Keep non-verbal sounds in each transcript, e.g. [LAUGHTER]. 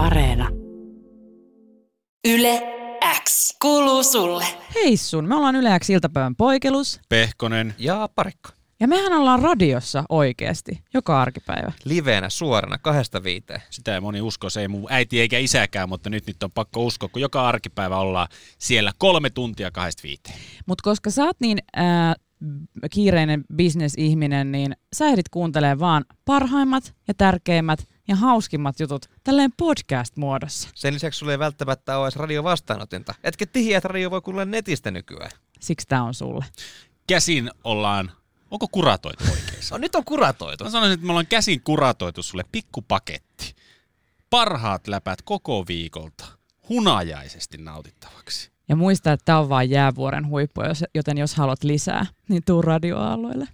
Areena. Yle X kuuluu sulle. Hei sun, me ollaan Yle X iltapäivän poikelus. Pehkonen. Ja parikko. Ja mehän ollaan radiossa oikeasti, joka arkipäivä. Liveenä suorana kahdesta viiteen. Sitä ei moni usko, se ei mun äiti eikä isäkään, mutta nyt, nyt on pakko uskoa, kun joka arkipäivä ollaan siellä kolme tuntia kahdesta viiteen. Mutta koska sä oot niin ää, kiireinen bisnesihminen, niin sä ehdit kuuntelee vaan parhaimmat ja tärkeimmät ja hauskimmat jutut tälleen podcast-muodossa. Sen lisäksi sulla ei välttämättä ole edes radiovastaanotinta. Etkä tihiä, että radio voi kuulla netistä nykyään. Siksi tää on sulle. Käsin ollaan, onko kuratoitu oikein? No, nyt on kuratoitu. Mä sanoisin, että me ollaan käsin kuratoitu sulle pikkupaketti. Parhaat läpät koko viikolta. Hunajaisesti nautittavaksi. Ja muista, että tää on vaan jäävuoren huippu, jos- joten jos haluat lisää, niin tuu radioaalloille.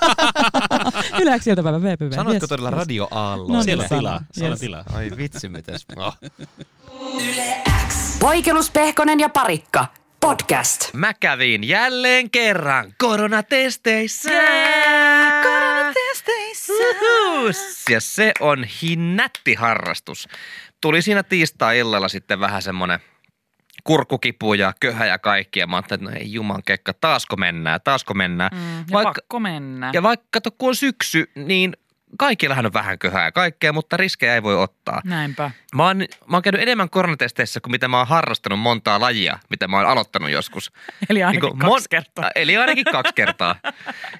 [LAUGHS] Yleäksi iltapäivä VPV. Sanoitko Yes, todella yes. radioaallo? No Siellä niin, tilaa, siellä Yes. tilaa. Ai vitsi, mitäs. Oh. Yle X. Poikelus, Pehkonen ja Parikka. Podcast. Mä kävin jälleen kerran koronatesteissä. Koronatesteissä. Ja se on hinnätti harrastus. Tuli siinä tiistai-illalla sitten vähän semmonen kurkkukipu ja köhä ja kaikki. Ja mä ajattelin, että no ei juman kekka, taasko mennään, taasko mennään. Mm, ja Vaikka- pakko mennä. Ja vaikka kato, kun on syksy, niin kaikillahan on vähän köhää ja kaikkea, mutta riskejä ei voi ottaa. Näinpä. Mä oon, mä oon käynyt enemmän koronatesteissä kuin mitä mä oon harrastanut montaa lajia, mitä mä oon aloittanut joskus. [LAUGHS] Eli ainakin Niinku kaksi kertaa. Ä, [LAUGHS] Eli ainakin kaksi kertaa.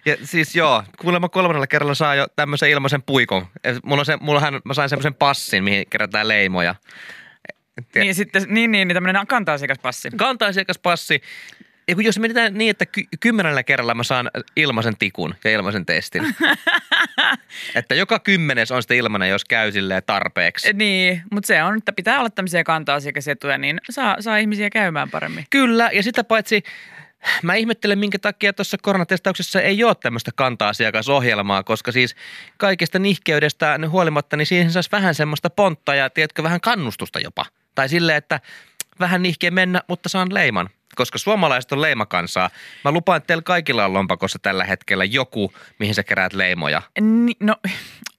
Ja siis joo, kuulemma kolmannella kerralla saa jo tämmöisen ilmaisen puikon. Ja Mulla on se, mullahan, mä sain semmoisen passin, mihin kerätään leimoja. Niin, sitten, niin, niin, niin tämmöinen kanta-asiakaspassi. Kanta-asiakaspassi. Ja kun jos mietitään niin, että ky- kymmenellä kerralla mä saan ilmaisen tikun ja ilmaisen testin. [LAUGHS] että joka kymmenes on sitten ilmainen, jos käy silleen tarpeeksi. Niin, mutta se on, että pitää olla tämmöisiä kanta-asiakasetuja, niin saa, saa ihmisiä käymään paremmin. Kyllä, ja sitä paitsi mä ihmettelen, minkä takia tuossa koronatestauksessa ei ole tämmöistä kanta-asiakasohjelmaa, koska siis kaikesta nihkeydestä huolimatta, niin siihen saisi vähän semmoista pontta ja tiedätkö, vähän kannustusta jopa. Tai silleen, että vähän nihkeä mennä, mutta saan leiman. Koska suomalaiset on leimakansaa. Mä lupaan, että teillä kaikilla on lompakossa tällä hetkellä joku, mihin sä keräät leimoja. Ni, no,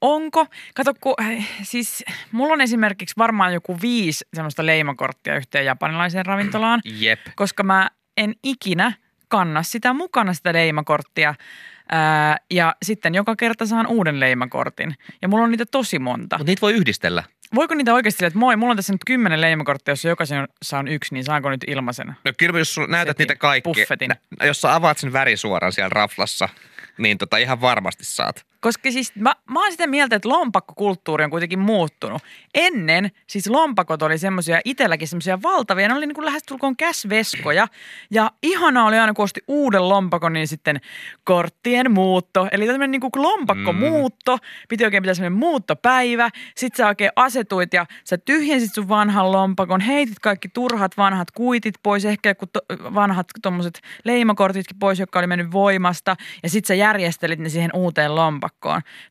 onko? Kato, kun, äh, siis mulla on esimerkiksi varmaan joku viisi semmoista leimakorttia yhteen japanilaiseen ravintolaan, [CLEARS THROAT] Jep. koska mä en ikinä kanna sitä mukana sitä leimakorttia. Ää, ja sitten joka kerta saan uuden leimakortin. Ja mulla on niitä tosi monta. Mutta niitä voi yhdistellä. Voiko niitä oikeasti sillä, että moi, mulla on tässä nyt kymmenen leimakorttia, jos jokaisen saan yksi, niin saanko nyt ilmaisena? No kyllä jos sulla näytät Setin, niitä buffetin. nä- jos sä avaat sen värisuoran siellä raflassa, niin tota ihan varmasti saat. Koska siis mä, mä oon sitä mieltä, että lompakkokulttuuri on kuitenkin muuttunut. Ennen siis lompakot oli semmoisia, itselläkin semmoisia valtavia, ne oli niin kuin lähestulkoon käsveskoja. Ja ihanaa oli aina, kun osti uuden lompakon, niin sitten korttien muutto. Eli tämmöinen niin kuin lompakkomuutto, piti oikein pitää semmoinen muuttopäivä. Sitten sä oikein asetuit ja sä tyhjensit sun vanhan lompakon, heitit kaikki turhat vanhat kuitit pois, ehkä joku to, vanhat tuommoiset leimakortitkin pois, jotka oli mennyt voimasta. Ja sitten sä järjestelit ne siihen uuteen lompakkoon.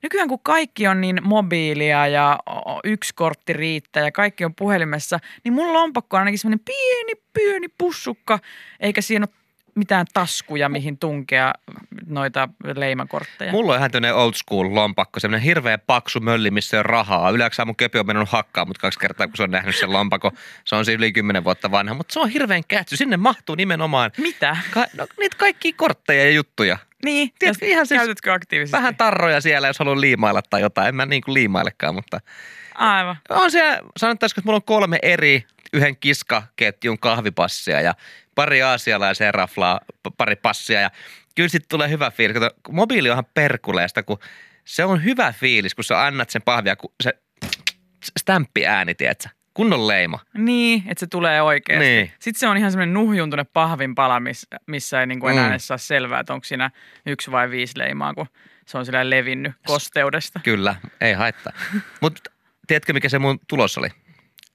Nykyään kun kaikki on niin mobiilia ja yksi kortti riittää ja kaikki on puhelimessa, niin mun lompakko on ainakin semmoinen pieni, pieni pussukka, eikä siinä ole mitään taskuja, mihin tunkea noita leimakortteja. Mulla on ihan tämmöinen old school lompakko, semmoinen hirveä paksu mölli, missä on rahaa. Yleensä mun köpi on mennyt hakkaan, mutta kaksi kertaa, kun se on nähnyt sen lompako. Se on siis yli kymmenen vuotta vanha, mutta se on hirveän kätsy. Sinne mahtuu nimenomaan Mitä? ka- no, niitä kaikkia kortteja ja juttuja. Niin, Tiedätkö, ihan siis- käytätkö aktiivisesti? Vähän tarroja siellä, jos haluan liimailla tai jotain. En mä niin kuin liimailekaan, mutta Aivan. on siellä, sanottaisiko, että mulla on kolme eri yhden kiskaketjun kahvipassia ja pari aasialaiseen raflaa, pari passia ja kyllä sitten tulee hyvä fiilis. Kato, kun mobiili onhan perkuleesta, kun se on hyvä fiilis, kun sä annat sen pahvia, kun se stämppi ääni, tiedätkö? Kunnon leima. Niin, että se tulee oikeasti. Niin. Sitten se on ihan semmoinen nuhjuntunut pahvin pala, miss, missä ei niinku enää Mm. edes saa selvää, että onko siinä yksi vai viisi leimaa, kun se on sillä levinnyt kosteudesta. Kyllä, ei haittaa. Mutta tiedätkö, mikä se mun tulos oli?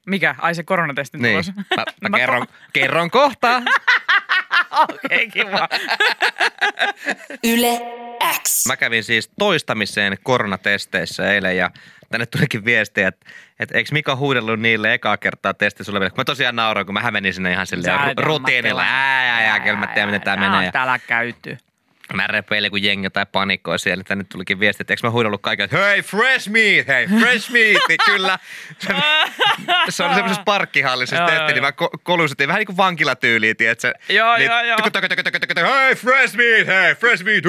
Mikä? Ai se koronatestin Niin. tulos. Mä, mä [LAUGHS] Mä kerron, kerron kohta. [LAUGHS] Okei, kiva. [LAUGHS] Yle X. Mä kävin siis toistamiseen koronatesteissä eilen ja tänne tulikin viestiä, että, että eikö Mika huudellut niille ekaa kertaa testissä oleville. Kun mä tosiaan nauroin, kun mä menin sinne ihan silleen ru- rutiinilla. Ää, ää, mä tiedän, miten tää menee. Ja Täällä käyty. Mä repeilin, kun jengi jotain panikoi siellä. Tänne tulikin viesti, että eikö mä huidellut kaikille, että hei, fresh meat, hei, fresh meat. Niin kyllä. Se, se oli semmoisessa parkkihallissa Joo, tehtiin, niin mä ko- kolusitin vähän niin kuin vankilatyyliin, tiedätkö? Joo, niin, joo, joo. Hei, fresh meat, hei, fresh meat.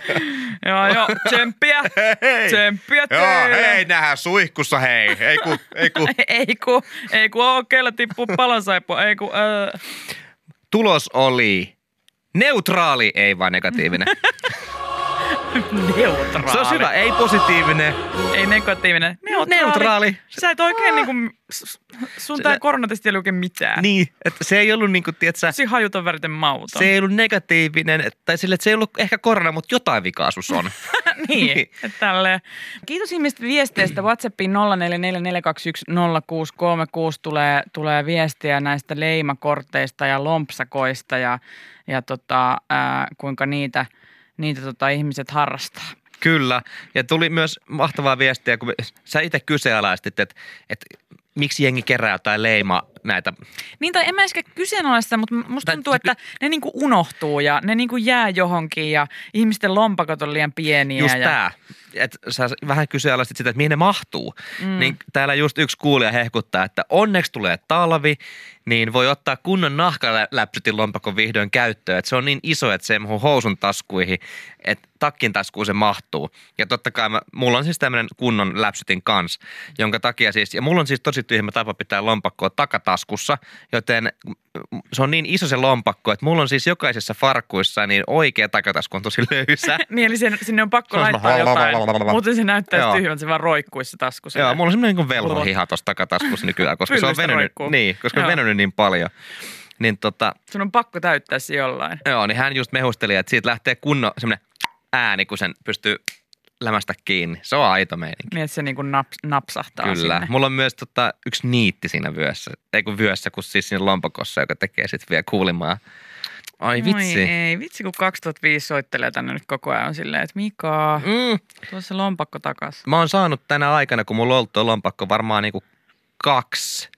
[LAUGHS] Joo, joo, tsemppiä. Hei. Tsemppiä Joo, hei, nähdään suihkussa, hei. Ei ku, ei ku. [LAUGHS] Ei ku, ei ku okkeella tippuu palonsaippua, ei ku, öö. Tulos oli neutraali, ei vaan negatiivinen. [LAUGHS] neutraali. Se on hyvä, ei positiivinen. Ei negatiivinen. Neutraali. Neutraali. Sä et oikein niinku, s- sun tää koronatesti ei oikein mitään. Niin, että se ei ollut niinku, tiedätkö, Tosi hajuton väriten mauton. se ei ollut negatiivinen, tai sille, että se ei ollut ehkä korona, mutta jotain vikaa sus on. [LAUGHS] niin, että tälleen. Kiitos ihmistä viesteistä. WhatsAppiin 0444210636 tulee, tulee viestiä näistä leimakorteista ja lompsakoista ja, ja tota, ää, kuinka niitä, niitä tota, ihmiset harrastaa. Kyllä, ja tuli myös mahtavaa viestiä, kun sä itse kyseenalaistit, että, että miksi jengi kerää jotain leima näitä. Niin tai en mä ehkä kyseenalaista, mutta musta tuntuu, että ne niinku unohtuu ja ne niinku jää johonkin ja ihmisten lompakot on liian pieniä. Just ja... tää, että sä vähän kyseenalaistit sitä, että mihin ne mahtuu. Mm. Niin täällä just yksi kuulija hehkuttaa, että onneksi tulee talvi, niin voi ottaa kunnon nahkaläpsytin lompakon vihdoin käyttöön. Että se on niin iso, että se ei mahu housun taskuihin, että takkin taskuun se mahtuu. Ja totta kai mä, mulla on siis tämmöinen kunnon läpsytin kans, jonka takia siis, ja mulla on siis tosi tyhmä tapa pitää lompakkoa takataskussa, joten se on niin iso se lompakko, että mulla on siis jokaisessa farkuissa niin oikea takatasku on tosi löysä. [LAUGHS] Niin, eli sen, sinne on pakko laittaa jotain. Muuten se näyttää tyhjältä, se vaan roikkuisi taskussa. Joo, mulla on semmoinen niin velhohiha tuossa takataskussa nykyään, koska se on venynyt, niin, koska on venynyt niin paljon. Niin tota, Sun on pakko täyttää se jollain. joo, niin hän just mehusteli, että siitä lähtee kunnon semmoinen ääni, kun sen pystyy lämästä kiinni. Se on aito meininki. Niin, että se niinku naps, napsahtaa Kyllä. sinne. Mulla on myös tota, yksi niitti siinä vyössä, ei kun vyössä, kun siis siinä lompakossa, joka tekee sitten vielä kuulimaa. Ai vitsi. Oi ei, vitsi kun 2005 soittelee tänne nyt koko ajan on silleen, että Mika, Mm. tuo se lompakko takas. Mä oon saanut tänä aikana, kun mulla on ollut tuo lompakko, varmaan niinku kaksi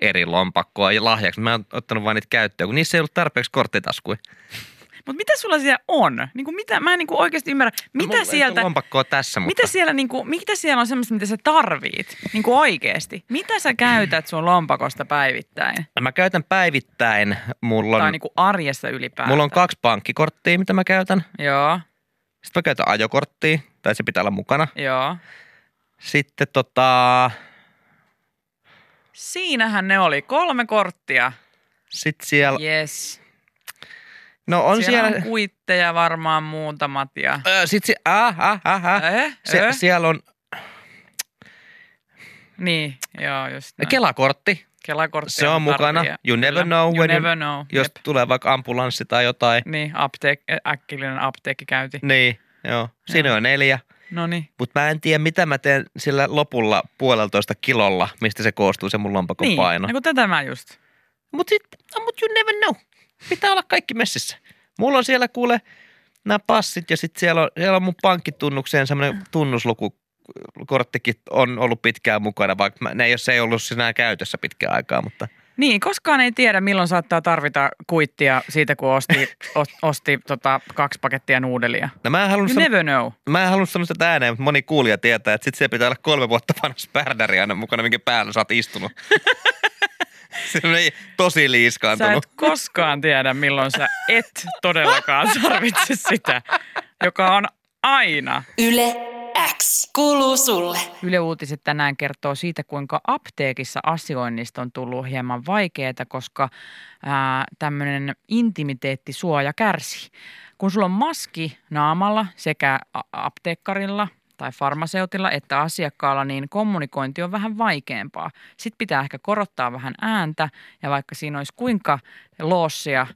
eri lompakkoa ja lahjaksi. Mä oon ottanut vain niitä käyttöön, kun niissä ei ollut tarpeeksi korttitaskuja. Mutta mitä sulla siellä on? Niinku mitä, mä en niinku oikeasti ymmärrä, mitä Mulla sieltä, lompakkoa tässä, mutta... mitä siellä, niinku, mitä siellä on semmoista, mitä sä tarvit? Niinku oikeasti. Mitä sä käytät sun lompakosta päivittäin? Mä käytän päivittäin. Mulla on, Tai niinku arjessa ylipäätään? mulla on kaksi pankkikorttia, mitä mä käytän. Joo, Sitten mä käytän ajokorttia, tai se pitää olla mukana. joo. Sitten tota... Siinähän ne oli. Kolme korttia. Sitten siellä... Yes. No on siellä, siellä... on kuitteja varmaan muutamat ja... Ö, Sitten se... Äh, äh, äh, äh. Eh? Se, Eh? siellä on Niin, joo, just näin. Kelakortti, Kelakortti se on mukana. tarvii. You never Kyllä. know You when you- never know. jos Jep. tulee vaikka ambulanssi tai jotain. Niin, apteek, äkkillinen apteekkikäynti. Niin, joo. Siinä on neljä. No niin. Mutta mä en tiedä, mitä mä teen sillä lopulla puoleltoista kilolla, mistä se koostuu se mun lompakon Niin, paino. no kun tätä mä just. Mutta no, mut you never know. Pitää olla kaikki messissä. Mulla on siellä kuule nämä passit ja sitten siellä on, siellä on mun pankkitunnukseen semmoinen tunnusluku korttikin on ollut pitkään mukana, vaikka mä, ne ei, se ei ollut sinä käytössä pitkään aikaa, mutta Niin, koskaan ei tiedä, milloin saattaa tarvita kuittia siitä, kun osti, [LAUGHS] osti, osti tota, kaksi pakettia nuudelia. no mä en halunnut, You sano, never know. mä en halunnut sanoa sitä ääneen, mutta moni kuulija tietää, että sitten siellä pitää olla kolme vuotta vanha spärdäri aina mukana, minkä päällä sä oot istunut. [LAUGHS] se on niin tosi Sä liiskaantunut. et koskaan tiedä, milloin sä et todellakaan tarvitse sitä, joka on aina. Yle X kuuluu sulle. Yle Uutiset tänään kertoo siitä, kuinka apteekissa asioinnista on tullut hieman vaikeaa, koska tämmöinen intimiteettisuoja kärsii. Kun sulla on maski naamalla sekä apteekkarilla tai farmaseutilla että asiakkaalla, niin kommunikointi on vähän vaikeampaa. Sitten pitää ehkä korottaa vähän ääntä ja vaikka siinä olisi kuinka loossia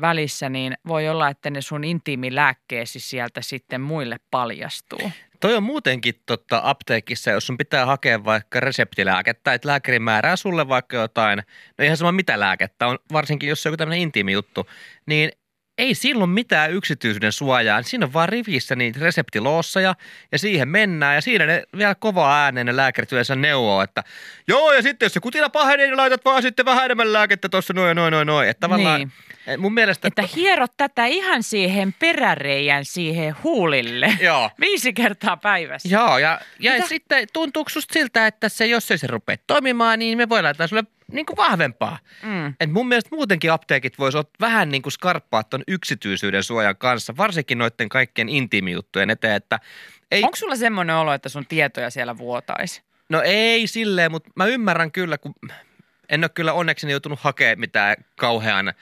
välissä, niin voi olla, että ne sun intiimilääkkeesi sieltä sitten muille paljastuu. Toi on muutenkin tota, apteekissa, jos sun pitää hakea vaikka reseptilääkettä, että lääkäri määrää sulle vaikka jotain, no ihan sama mitä lääkettä on, varsinkin jos se on joku tämmöinen intiimi juttu, niin ei silloin mitään yksityisyyden suojaa. Siinä on vaan rivissä niitä reseptiloosseja ja siihen mennään. Ja siinä ne vielä kova ääneen ne lääkärit yleensä neuvoo, että joo ja sitten jos se kutina pahenee, niin laitat vaan sitten vähän enemmän lääkettä tuossa noin noin noin noin. Että tavallaan Niin. niin. mun mielestä... Että hierot tätä ihan siihen peräreijän siihen huulille. [LAUGHS] Joo. Viisi kertaa päivässä. Joo, ja, ja Mitä? sitten tuntuuko susta siltä, että se, jos ei se rupea toimimaan, niin me voi laittaa sulle niin kuin vahvempaa. Mm. Et mun mielestä muutenkin apteekit vois olla vähän niin kuin skarppaa ton yksityisyyden suojan kanssa, varsinkin noiden kaikkien intiimijuttujen eteen, että ei, Onko sulla semmoinen olo, että sun tietoja siellä vuotaisi? no ei silleen, mutta mä ymmärrän kyllä, kun en ole kyllä onneksi joutunut hakemaan mitään kauhean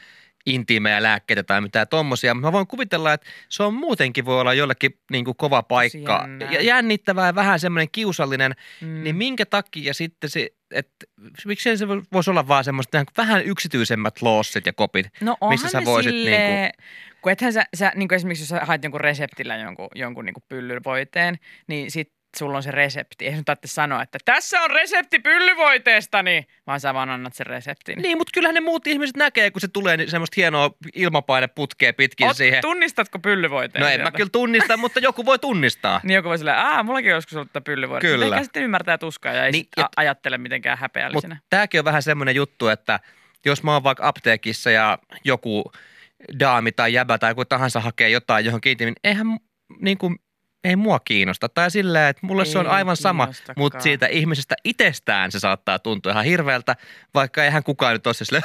intiimejä lääkkeitä tai mitään tommosia, mutta mä voin kuvitella, että se on muutenkin voi olla jollekin niin kuin kova paikka. ja jännittävää ja vähän semmoinen kiusallinen, Mm. niin minkä takia sitten se, että miksi se voisi olla vaan semmoista vähän yksityisemmät loossit ja kopit, No missä sä voisit silleen, niinku- kun ethän sä, sä niin kuin esimerkiksi jos sä haet jonkun reseptillä jonkun, jonkun niin pyllyvoiteen, niin sit sulla on se resepti. Ei sun tarvitse sanoa, että tässä on resepti pyllyvoiteestani, vaan sä vaan annat sen reseptin. Niin, mutta kyllähän ne muut ihmiset näkee, kun se tulee niin semmoista hienoa ilmapaineputkea pitkin Oot- siihen. Tunnistatko pyllyvoiteen? No en sieltä? mä kyllä tunnista, mutta joku voi tunnistaa. Niin joku voi silleen, aah, mullakin on joskus ollut tätä pyllyvoidetta. Kyllä. Mutta Ehkä sitten ymmärtää tuskaa ja ei Niin, niin, ja- ajattele mitenkään Mutta häpeällisenä. tämäkin on vähän semmoinen juttu, että jos mä oon vaikka apteekissa ja joku daami tai jäbä tai joku tahansa hakee jotain johonkin niin eihän niin kuin, ei mua kiinnosta. Tai silleen, että mulle se on Ei aivan sama, mutta siitä ihmisestä itsestään se saattaa tuntua ihan hirveältä, vaikka eihän kukaan nyt ole silleen,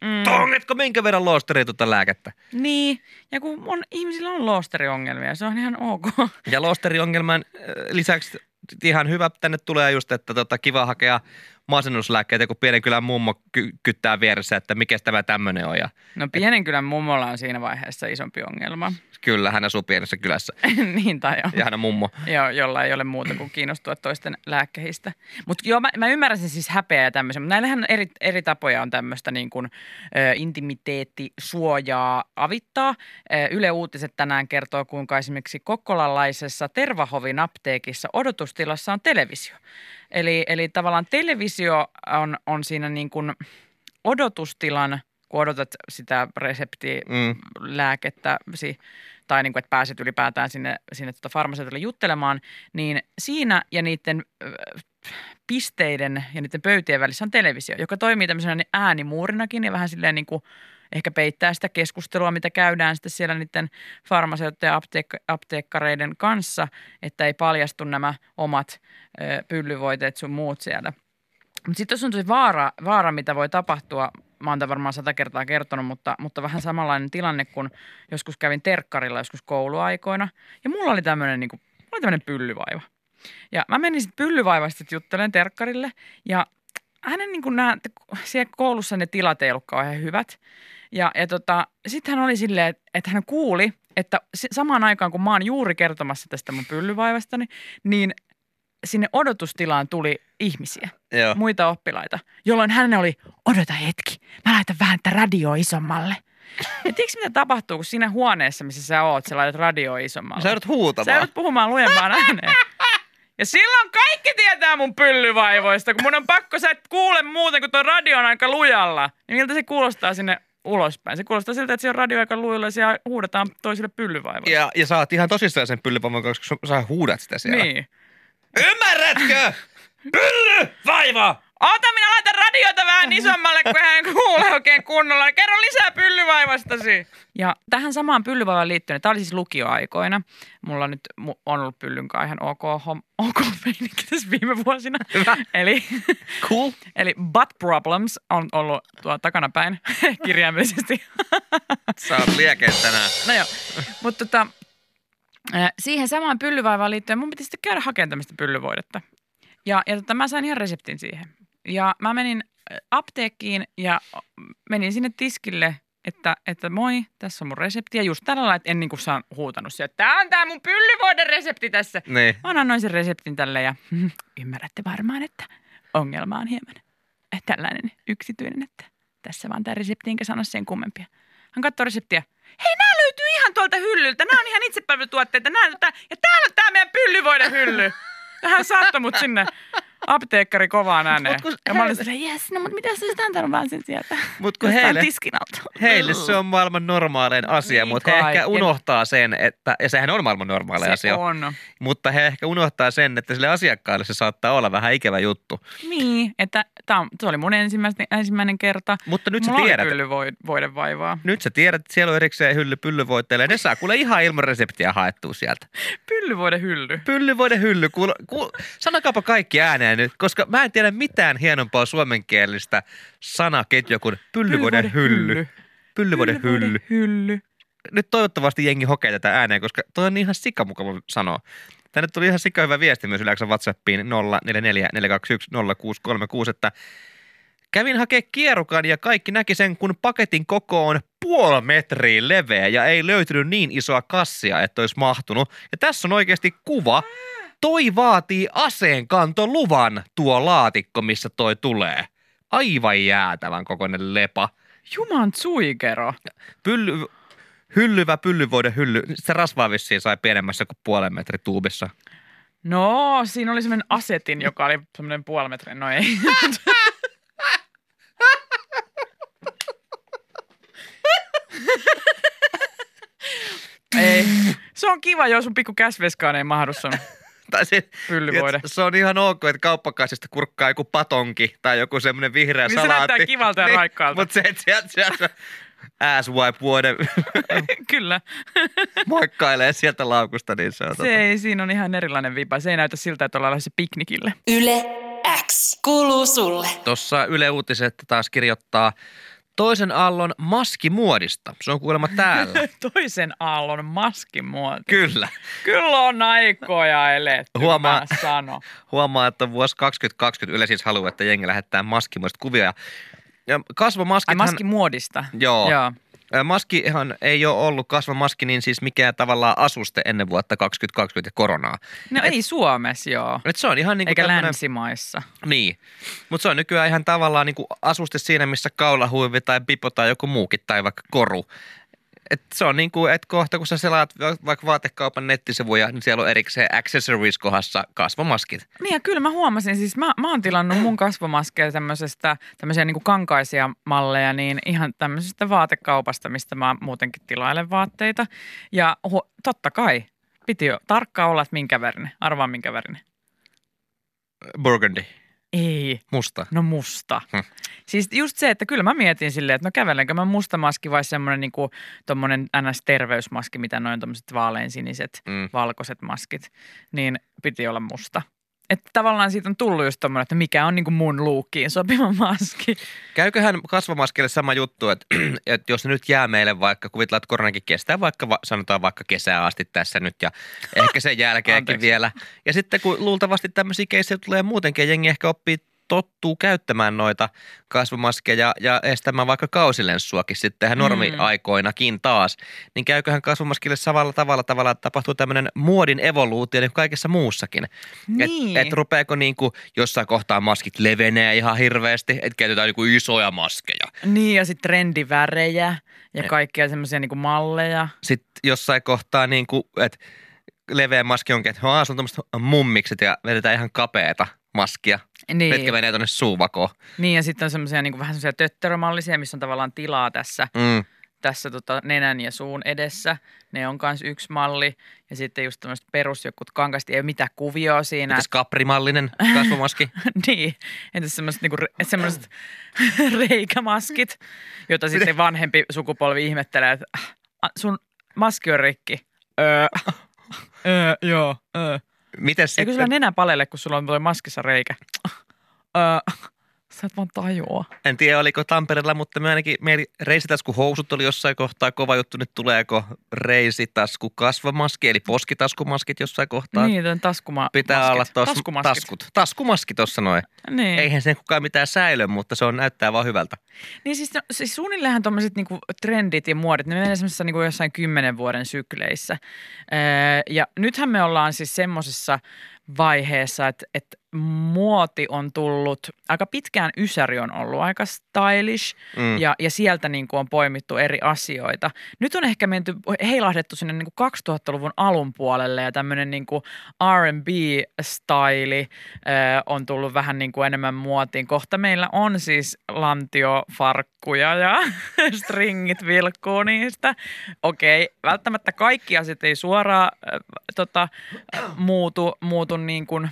Mm. tongetko minkä verran loosteri tuota lääkettä? Niin, ja kun on, ihmisillä on loosteriongelmia, se on ihan ok. Ja loosteriongelman lisäksi ihan hyvä tänne tulee just, että tota, kiva hakea masennuslääkkeitä, kun pienen kylän mummo ky- kyttää vieressä, että mikä tämä tämmöinen on. Ja No pienen kylän mummolla on siinä vaiheessa isompi ongelma. [LAUGHS] kyllä, hän asuu pienessä kylässä [LAUGHS] niin tai on. ja hän on mummo. Joo, jolla ei ole muuta kuin kiinnostua toisten lääkkehistä. Mutta joo, mä, mä ymmärrän sen siis häpeä ja tämmöisen, mutta näillähän eri, eri tapoja on tämmöistä niin kuin, ö, intimiteettisuojaa avittaa. Ö, Yle Uutiset tänään kertoo, kuinka esimerkiksi kokkolalaisessa Tervahovin apteekissa odotustilassa on televisio. Eli, eli tavallaan televisio on, on siinä niin kuin odotustilan, kun odotat sitä reseptiä Mm. tai niin kuin, että pääset ylipäätään sinne, sinne tuota farmaseutille juttelemaan, niin siinä ja niiden ö, pisteiden ja niiden pöytien välissä on televisio, joka toimii tämmöisenä äänimuurinakin ja vähän silleen niin kuin ehkä peittää sitä keskustelua, mitä käydään sitten siellä niiden farmaseuttajien ja apteek- apteekkareiden kanssa, että ei paljastu nämä omat ö, pyllyvoiteet sun muut siellä. Mutta sitten tuossa on tosi vaara, vaara, mitä voi tapahtua. Mä oon varmaan sata kertaa kertonut, mutta, mutta vähän samanlainen tilanne, kun joskus kävin terkkarilla joskus kouluaikoina. Ja mulla oli tämmöinen niin oli pyllyvaiva. Ja mä menin sitten pyllyvaivasta sit juttelemaan terkkarille. Ja hänen niin kuin siellä koulussa ne tilat ei ollut kauhean hyvät. Ja, ja tota, sitten hän oli silleen, että, että hän kuuli, että samaan aikaan kun mä oon juuri kertomassa tästä mun pyllyvaivastani, niin sinne odotustilaan tuli ihmisiä Joo. muita oppilaita, jolloin hän oli, odota hetki, mä laitan vähän tätä radio isommalle. Ja tiedätkö mitä tapahtuu, kun siinä huoneessa, missä sä oot, sä laitat radio isommalle? Sä joudut Sä huutamaan. joudut puhumaan lujempaan ääneen. Ja silloin kaikki tietää mun pyllyvaivoista, kun mun on pakko, sä et kuule muuten, kun tuo radio on aika lujalla. Niin miltä se kuulostaa sinne ulospäin? Se kuulostaa siltä, että se on radio aika lujalla ja siellä huudetaan toisille pyllyvaivoille. Ja, ja sä oot ihan tosissaan sen pyllypomon, koska sä huudat sitä siellä. Niin. Ymmärrätkö? Pylly! Vaiva! Ota, minä laitan radiota vähän isommalle, kun hän kuule oikein kunnolla. Kerro lisää pyllyvaivastasi. Ja tähän samaan pyllyvaivaan liittyen, tämä oli siis lukioaikoina. Mulla nyt on ollut pyllyn kanssa ihan ok, ok meininki tässä viime vuosina. Hyvä. Eli, Cool. eli butt problems on ollut tuo takanapäin [LAUGHS] kirjaimellisesti. Sä oot liekeet tänään. No joo, mutta tota, siihen samaan pyllyvaivaan liittyen mun piti sitten käydä hakemaan tämmöistä pyllyvoidetta. Ja, ja tota, mä sain ihan reseptin siihen. Ja mä menin apteekkiin ja menin sinne tiskille, että, että moi, tässä on mun resepti. Ja just tällä lailla, että en niin kuin saan huutanut siellä, että tää on tää mun pyllyvoiden resepti tässä. Niin. Mä annoin sen reseptin tälle ja [LAUGHS] ymmärrätte varmaan, että ongelma on hieman että tällainen yksityinen, että tässä vaan tämä resepti, enkä sano sen kummempia. Hän katsoi reseptiä. Hei, nämä löytyy ihan tuolta hyllyltä. Nämä on ihan itsepalvelutuotteita. Nämä, ja täällä on tämä meidän pyllyvoiden hylly. Ja hän saattoi mut sinne apteekkari kovaan ääneen. Mut Ja mä olin silleen, jes, no mutta mitä sä olisit antanut vaan sen sieltä? Mut kun heille, heille se on maailman normaalein asia, Niin mutta he ehkä unohtaa sen, että, ja sehän on maailman normaalein Se asia, on. mutta he ehkä unohtaa sen, että sille asiakkaalle se saattaa olla vähän ikävä juttu. Niin, että se oli mun ensimmäinen, ensimmäinen kerta. Mutta nyt sä Mulla tiedät, oli pyllyvoiden vaivaa. nyt sä tiedät, että siellä on erikseen hylly pyllyvoitteille, ja ne saa kuule ihan ilman reseptiä haettua sieltä. Pyllyvoiden hylly. Pyllyvoiden hylly, kuul, kuul, sanokaapa kaikki ääneen nyt, koska mä en tiedä mitään hienompaa suomenkielistä sanaketjua kuin pyllyvoiden hylly. Pyllyvoiden hylly. hylly. Nyt toivottavasti jengi hokee tätä ääneen, koska toi on ihan sikamukava sanoa. Tänne tuli ihan sika hyvä viesti myös yleensä WhatsAppiin 0444210636, että kävin hakea kierukan ja kaikki näki sen, kun paketin koko on puoli metriä leveä ja ei löytynyt niin isoa kassia, että olisi mahtunut. Ja tässä on oikeasti kuva. Toi vaatii aseenkantoluvan tuo laatikko, missä toi tulee. Aivan jäätävän kokoinen lepa. Juman suikero. Pylly, hyllyvä pyllyvoiden hylly. Se rasvaa vissiin sai pienemmässä kuin puolen metri tuubissa. No, siinä oli semmoinen asetin, joka oli semmoinen puoli metriä. No ei. [LAUGHS] ei. Se on kiva, jos sun pikku käsveskaan ei mahdu sun Tai se, pyllyvoide. se on ihan ok, että kauppakassista kurkkaa joku patonki tai joku semmoinen vihreä Niin se salaatti. näyttää kivalta ja raikkaalta. Mutta se, että sieltä, sieltä ass wipe vuoden [LAUGHS] Kyllä. [LAUGHS] moikkailee sieltä laukusta, niin se on tota- Se ei, siinä on ihan erilainen vipa. Se ei näytä siltä, että ollaan lähdössä piknikille. Yle X kuuluu sulle. Tuossa Yle Uutiset taas kirjoittaa toisen aallon maskimuodista. Se on kuulemma täällä. [LAUGHS] Toisen aallon maskimuoti. Kyllä. Kyllä on aikoja eletty, Huomaa. mä sano. [LAUGHS] Huomaa, että vuosi 2020 Yle siis haluaa, että jengi lähettää maskimuodista kuvia. Ja, ja kasvomaskithan... Ai maskimuodista. Joo. Joo. Maskihan ei ole ollut kasvomaski, niin siis mikään tavallaan asuste ennen vuotta 2020 ja koronaa. No ei Suomessa, joo. Et se on ihan niin kuin Eikä tämmönen, länsimaissa. Niin, mutta se on nykyään ihan tavallaan niin kuin asuste siinä, missä kaulahuivi tai pipo tai joku muukin tai vaikka koru. Et se on niin kuin, että kohta kun sä selaat va- vaikka vaatekaupan nettisivuja, niin siellä on erikseen accessories-kohdassa kasvomaskit. Niin ja kyllä mä huomasin, siis mä, mä oon tilannut mun kasvomaskeja tämmöisestä, tämmöisiä niin kankaisia malleja, niin ihan tämmöisestä vaatekaupasta, mistä mä muutenkin tilailen vaatteita. Ja hu- totta kai, piti jo tarkkaan olla, että minkä värinen. Arvaa minkä värinen. Burgundy, Ei, musta. no musta. Hm. Siis just se, että kyllä mä mietin silleen, että no kävelenkö mä musta maski vai semmoinen niinku tommonen NS-terveysmaski, mitä noin tommoset vaaleansiniset, Mm. valkoiset maskit, niin piti olla musta. Että tavallaan siitä on tullut just tommonen, että mikä on niinku mun luukkiin sopiva [LAUGHS] maski. Käyköhän kasvomaskille sama juttu, että, [CLEARS THROAT] että jos ne nyt jää meille vaikka, kuvitellaan, että koronakin kestää vaikka, va- sanotaan vaikka kesää asti tässä nyt ja ehkä sen [LAUGHS] jälkeenkin Anteeksi. vielä. Ja sitten kun luultavasti tämmöisiä keissejä tulee muutenkin jengi ehkä oppii tottuu käyttämään noita kasvomaskeja ja estämään vaikka kausilenssuakin sitten ihan normiaikoinakin taas, niin käyköhän kasvomaskille samalla tavalla tavalla, että tapahtuu tämmöinen muodin evoluutio niin kuin kaikessa muussakin. Niin. Et, et rupeeko niinku jossain kohtaa maskit levenee ihan hirveästi, että käytetään niinku isoja maskeja. Niin ja sitten trendivärejä ja kaikkia semmoisia niinku malleja. Sitten jossain kohtaa niinku, että leveä maski onkin, että haa, on tuommoista mummikset ja vedetään ihan kapeeta maskia, Niin. mitkä menee tuonne suuvakoon. Niin ja sitten on semmoisia niinku vähän semmoisia tötterömallisia, missä on tavallaan tilaa tässä, Mm. tässä tota nenän ja suun edessä. Ne on myös yksi malli. Ja sitten just tämmöiset perus jokut kankasti, ei ole mitään kuvioa siinä. Mitäs kaprimallinen kasvomaski? [LAUGHS] niin, entäs semmoiset, niinku, re- semmoiset [LAUGHS] reikämaskit, joita sitten vanhempi sukupolvi ihmettelee, että "Ah, sun maski on rikki. Öö, [LAUGHS] öö, joo, öö. Mites Eikö sulla nenä palelle, kun sulla on toi maskissa reikä? Öö, sä et vaan tajua. en tiedä oliko Tampereella, mutta me ainakin meidän reisitaskuhousut oli jossain kohtaa kova juttu. Nyt tuleeko reisitasku kasvomaski, eli poskitaskumaskit jossain kohtaa. Niin, tämän taskuma Pitää maskit. olla tuossa Taskumaskit. taskut. Taskumaski tuossa noin. Niin. Eihän sen kukaan mitään säilö, mutta se on näyttää vaan hyvältä. Niin siis, no, siis suunnilleen tuommoiset niinku trendit ja muodit, ne menee semmoisessa niinku jossain kymmenen vuoden sykleissä. Öö, ja nythän me ollaan siis semmoisessa vaiheessa, että, että muoti on tullut, aika pitkään Ysäri on ollut aika stylish Mm. ja, ja sieltä niin kuin on poimittu eri asioita. Nyt on ehkä menty, heilahdettu sinne niin kuin 2000-luvun alun puolelle ja tämmöinen niin kuin R&B-staili äh, on tullut vähän niin kuin enemmän muotiin. Kohta meillä on siis lantiofarkkuja ja [LAUGHS] stringit vilkkuu niistä. Okei, välttämättä kaikki asiat ei suoraan äh, tota, muutu, muutu niin kuin,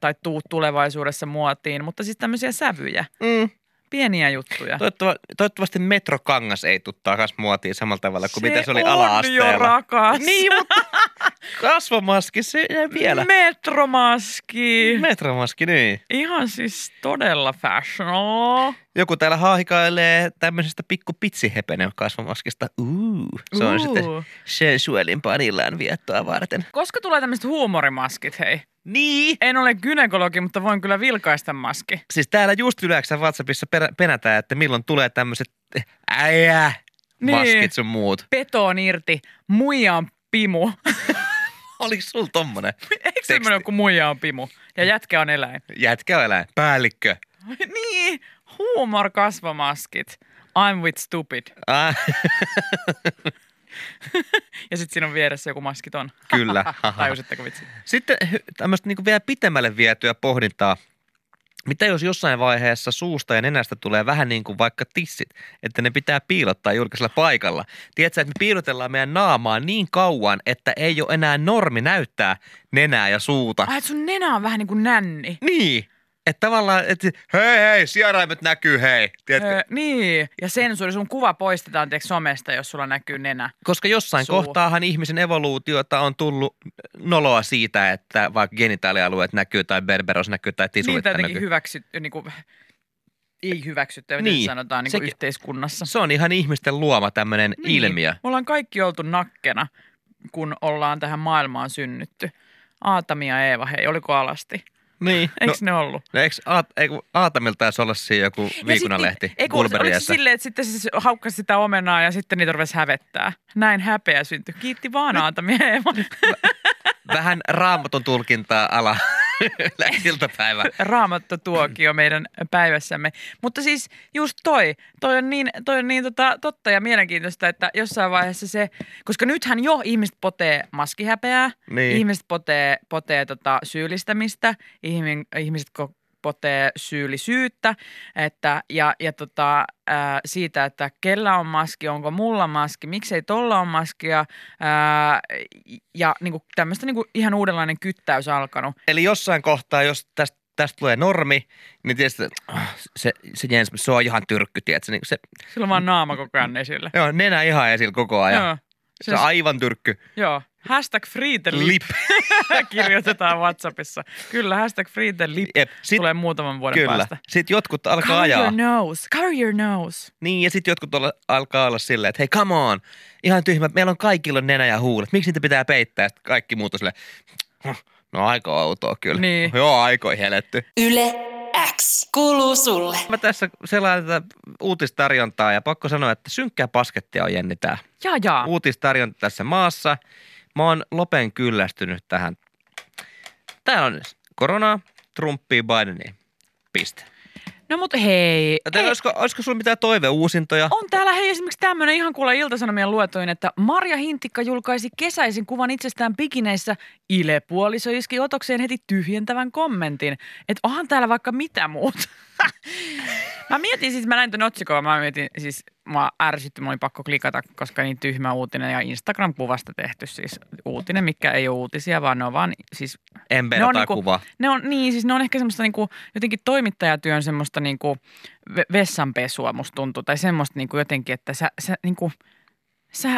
tai tuu tulevaisuudessa muotiin, mutta siis tämmöisiä sävyjä, Mm. pieniä juttuja. Toivottava, toivottavasti metrokangas ei tule takas muotiin samalla tavalla kuin mitä se oli on ala-asteella. jo rakas. Niin, mutta [LAUGHS] kasvomaski se ei vielä. Metromaski. Metromaski, niin. Ihan siis todella fashionable. Joku täällä haahikailee tämmöisestä pikku pitsihepenen kasvomaskista. Uu, se on Uu. sitten sensuelin panillaan viettoa varten. Koska tulee tämmöiset huumorimaskit, hei? Niin. En ole gynekologi, mutta voin kyllä vilkaista maski. Siis täällä just yleensä WhatsAppissa penätään, että milloin tulee tämmöiset äijä Niin. maskit sun muut. Petoon irti, muija on pimu. [LAUGHS] Oliko sul tommonen? Eikö semmoinen joku muija on pimu? Ja jätkä on eläin. Jätkä on eläin. Päällikkö. [LAUGHS] niin, huumor kasvomaskit. I'm with stupid. Ah, [LAUGHS] Ja sitten siinä on vieressä joku maskiton. [LAUGHS] kyllä. [LAUGHS] Tajusitteko vitsi? Sitten tämmöistä niin vielä pitemmälle vietyä pohdintaa. Mitä jos jossain vaiheessa suusta ja nenästä tulee vähän niin kuin vaikka tissit, että ne pitää piilottaa julkisella paikalla? Tiedätkö, että me piilotellaan meidän naamaa niin kauan, että ei ole enää normi näyttää nenää ja suuta. Ai, että sun nenä on vähän niin kuin nänni. Niin. Että tavallaan, että hei hei, sieraimet näkyy hei. Tiedätkö? Öö, niin, ja sensuuri, sun kuva poistetaan tiedätkö, somesta, jos sulla näkyy nenä. Koska jossain Suu. kohtaahan ihmisen evoluutiota on tullut noloa siitä, että vaikka genitaalialueet näkyy tai berberos näkyy tai Niin, tisulit jotenkin näkyy. hyväksyt, niin kuin, ei hyväksytty, niin, Niin, sanotaan niin kuin sekin- yhteiskunnassa. Se on ihan ihmisten luoma tämmöinen Niin. ilmiö. Me ollaan kaikki oltu nakkena, kun ollaan tähän maailmaan synnytty. Aatami ja Eeva, hei, oliko alasti? Niin. [LAUGHS] Eikö No, ne ollut? no eikö Aat, eikö Aatamilla taisi olla siinä joku viikunanlehti ei, kun, oliko se silleen, että sitten se haukkasi sitä omenaa ja sitten niitä rupesi hävettää. Näin häpeä syntyi. Kiitti vaan Aatami ja Eeva. [LAUGHS] Vähän raamatun tulkintaa ala [LAUGHS] iltapäivä. Raamattu tuokio meidän päivässämme. Mutta siis just toi, toi on niin, toi on niin tota, totta ja mielenkiintoista, että jossain vaiheessa se, koska nythän jo ihmiset potee maskihäpeää, Niin. ihmiset potee, potee tota syyllistämistä, ihmin, ihmiset ko- potee syyllisyyttä että, ja, ja tota, ää, siitä, että kellä on maski, onko mulla maski, miksei tolla on maskia ää, ja niinku, tämmöistä niinku, ihan uudenlainen kyttäys alkanut. Eli jossain kohtaa, jos tästä tästä tulee normi, niin tietysti se, se Jens, se on ihan tyrkky, tiedätkö? Niin se, Sillä on vaan naama koko ajan esillä. joo, nenä ihan esillä koko ajan. Joo. Se on aivan tyrkky. Joo. Hashtag free the lip. Lip. [LAUGHS] kirjoitetaan WhatsAppissa. Kyllä, hashtag free the lip Jep. Sit, tulee muutaman vuoden kyllä. päästä. Sitten jotkut alkaa Cover ajaa. your nose, cover your nose. Niin, ja sitten jotkut olla, alkaa olla silleen, että hei, come on. Ihan tyhmä, meillä on kaikilla nenä ja huulet. Miksi niitä pitää peittää? Sitten kaikki muut on silleen, no aika outoa kyllä. Niin. [LAUGHS] Joo, aikoi heletty. Yle X kuuluu sulle. Mä tässä selaan tätä uutistarjontaa ja pakko sanoa, että synkkää paskettia on Jenni tää. Jaa, jaa. Uutistarjonta tässä maassa. Mä oon lopen kyllästynyt tähän. Täällä on koronaa, Trumpia, Bidenia. Piste. No mut hei. Joten hei. olisiko, olisiko sulla mitään toiveuusintoja? On täällä hei esimerkiksi tämmöinen ihan kuulla iltasanomien luetoin, että Marja Hintikka julkaisi kesäisin kuvan itsestään bikineissä. Ile-puoliso iski otokseen heti tyhjentävän kommentin. Että onhan täällä vaikka mitä muuta. [LAUGHS] mä mietin siis, mä näin ton otsikoon, mä mietin siis, mä ärsytti, mä olin pakko klikata, koska niin tyhmä uutinen ja Instagram-kuvasta tehty siis uutinen, mikä ei ole uutisia, vaan ne on vaan siis Ember Ne on tai niinku- kuva. ne on, niin, siis ne on ehkä semmoista niinku, jotenkin toimittajatyön semmoista niinku ve- vessanpesua musta tuntuu. Tai semmoista niinku jotenkin, että sä, sä niinku, sä,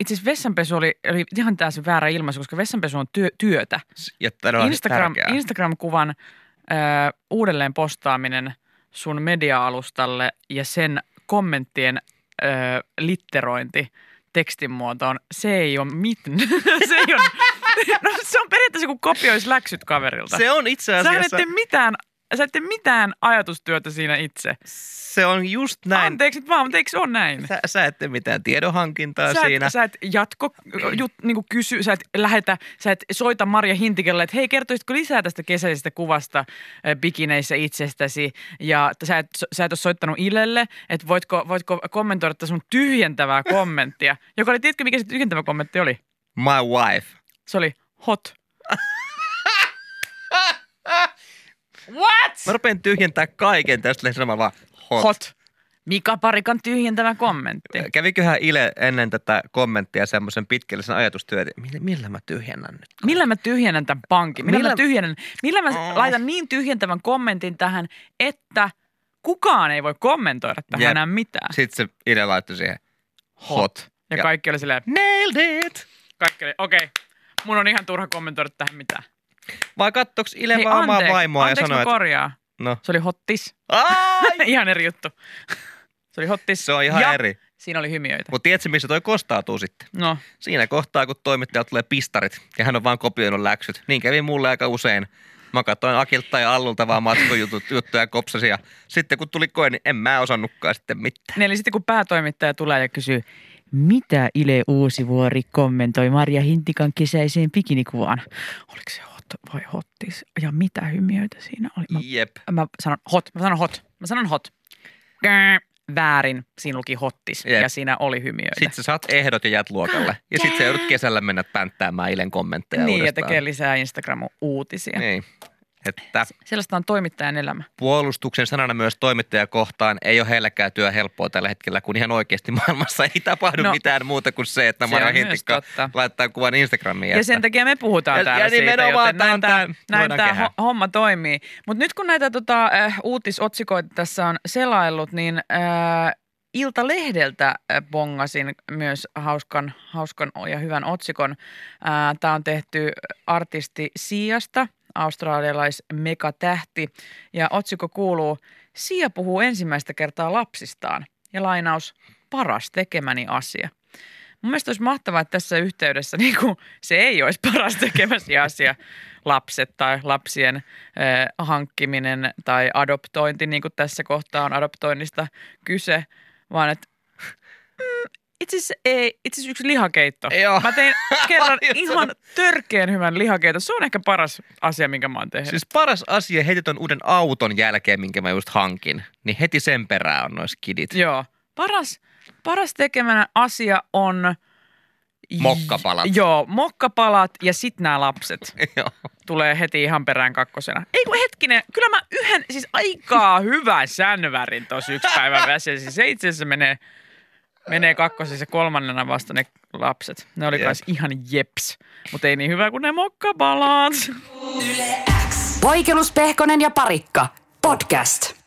itse asiassa vessanpesu oli, oli ihan täysin väärä ilmaisu, koska vessanpesu on työ, työtä. Ja Instagram, tärkeää. Instagram-kuvan ö, uudelleen postaaminen sun media-alustalle ja sen kommenttien ö, litterointi tekstin muotoon, se ei ole mitään. [LAUGHS] se ei ole, [LAUGHS] no, se on periaatteessa kuin kopioisi läksyt kaverilta. Se on itse Sä et asiassa... tee mitään sä et tee mitään ajatustyötä siinä itse. Se on just näin. Anteeksi nyt vaan, mutta eikö se ole näin? Sä, sä et tee mitään tiedonhankintaa Sä siinä. et, sä et jatko, jut, niin kysy, sä et lähetä, sä et soita Marja Hintikelle, että hei kertoisitko lisää tästä kesäisestä kuvasta bikineissä itsestäsi ja sä et, sä et ole soittanut Ilelle, että voitko, voitko kommentoida tätä sun tyhjentävää [LAUGHS] kommenttia, joka oli, tiedätkö mikä se tyhjentävä kommentti oli? My wife. Se oli hot. Mä rupean tyhjentää kaiken tästä sanomaan vaan hot. Hot. Mika Parikan tyhjentävä kommentti. Käviköhän Ile ennen tätä kommenttia semmoisen pitkällisen ajatustyön, että millä, millä mä tyhjennän nyt? Millä mä tyhjennän tämän pankin? Millä, Millä- mä tyhjennän, millä mä Oh. laitan niin tyhjentävän kommentin tähän, että kukaan ei voi kommentoida tähän Jep. enää mitään. Sitten se Ile laittoi siihen hot. Ja, Ja- kaikki oli silleen, Nailed it! kaikki oli, okei, mun on ihan turha kommentoida tähän mitään. Vai kattoks Ile vaan omaa vaimoa ja sanoi, että korjaa. no, Se oli hottis. ai, [LAUGHS] ihan eri juttu. Se oli hottis. se on ihan ja eri. siinä oli hymiöitä. Mutta tiedätkö, missä toi kostautuu sitten? No, Siinä kohtaa, kun toimittajalta tulee pistarit ja hän on vaan kopioinut läksyt. Niin kävi mulle aika usein. Mä katsoin Akilta ja Allulta vaan matkojuttuja [LAUGHS] ja kopsasin ja sitten kun tuli koe, niin en mä osannutkaan sitten mitään. Niin eli sitten kun päätoimittaja tulee ja kysyy, mitä Ile Uusivuori kommentoi Marja Hintikan kesäiseen bikinikuvaan? Oliko se vai hottis? Ja mitä hymiöitä siinä oli? Mä, Jep. mä sanon hot, mä sanon hot, mä sanon hot. Kää, Väärin, siinä luki hottis Jep. ja siinä oli hymiöitä. Sitten sä saat ehdot ja jäät luokalle. Ja sitten sä joudut kesällä mennä pänttäämään Ilen kommentteja niin, ja uudestaan. tekee lisää Instagram-uutisia. Niin. Että Sellaista on toimittajan elämä. puolustuksen sanana myös toimittaja kohtaan ei ole heilläkään työ helppoa tällä hetkellä, kun ihan oikeasti maailmassa ei tapahdu No, mitään muuta kuin se, että se Hintikka laittaa kuvan Instagramiin. Ja sen takia me puhutaan Ja- täällä ja siitä, joten näin tämä, näin tämä homma toimii. Mutta nyt kun näitä tota, äh, uutisotsikoita tässä on selaillut, niin äh, Iltalehdeltä äh, bongasin myös hauskan, hauskan ja hyvän otsikon. Tämä on tehty artisti Siasta, australialais megatähti. Ja otsikko kuuluu, Sia puhuu ensimmäistä kertaa lapsistaan. Ja lainaus, paras tekemäni asia. Mun mielestä olisi mahtavaa, että tässä yhteydessä [LAUGHS] niin kuin se ei olisi paras tekemäsi asia, lapset tai lapsien eh, hankkiminen tai adoptointi, niin kuin tässä kohtaa on adoptoinnista kyse, vaan että itse asiassa ei, itse asiassa yksi lihakeitto. Joo. Mä tein [LAUGHS] kerran ihan törkeän hyvän lihakeiton. Se on ehkä paras asia, minkä mä oon tehnyt. Siis paras asia heti ton uuden auton jälkeen, minkä mä just hankin, niin heti sen perään on nois kidit. Joo. Paras, paras tekemänä asia on... Mokkapalat. Joo, mokkapalat ja sit nämä lapset. [LAUGHS] Joo. tulee heti ihan perään kakkosena. Ei kun hetkinen, kyllä mä yhden, siis aikaa hyvän sänvärin tuossa yksi päivä väsesin. Se itse asiassa menee, menee kakkosessa kolmannena vasta ne lapset. Ne oli kans ihan jeps, mutta ei niin hyvä kuin ne mokkapalat. Vaikellus, Pehkonen ja Parikka. Podcast.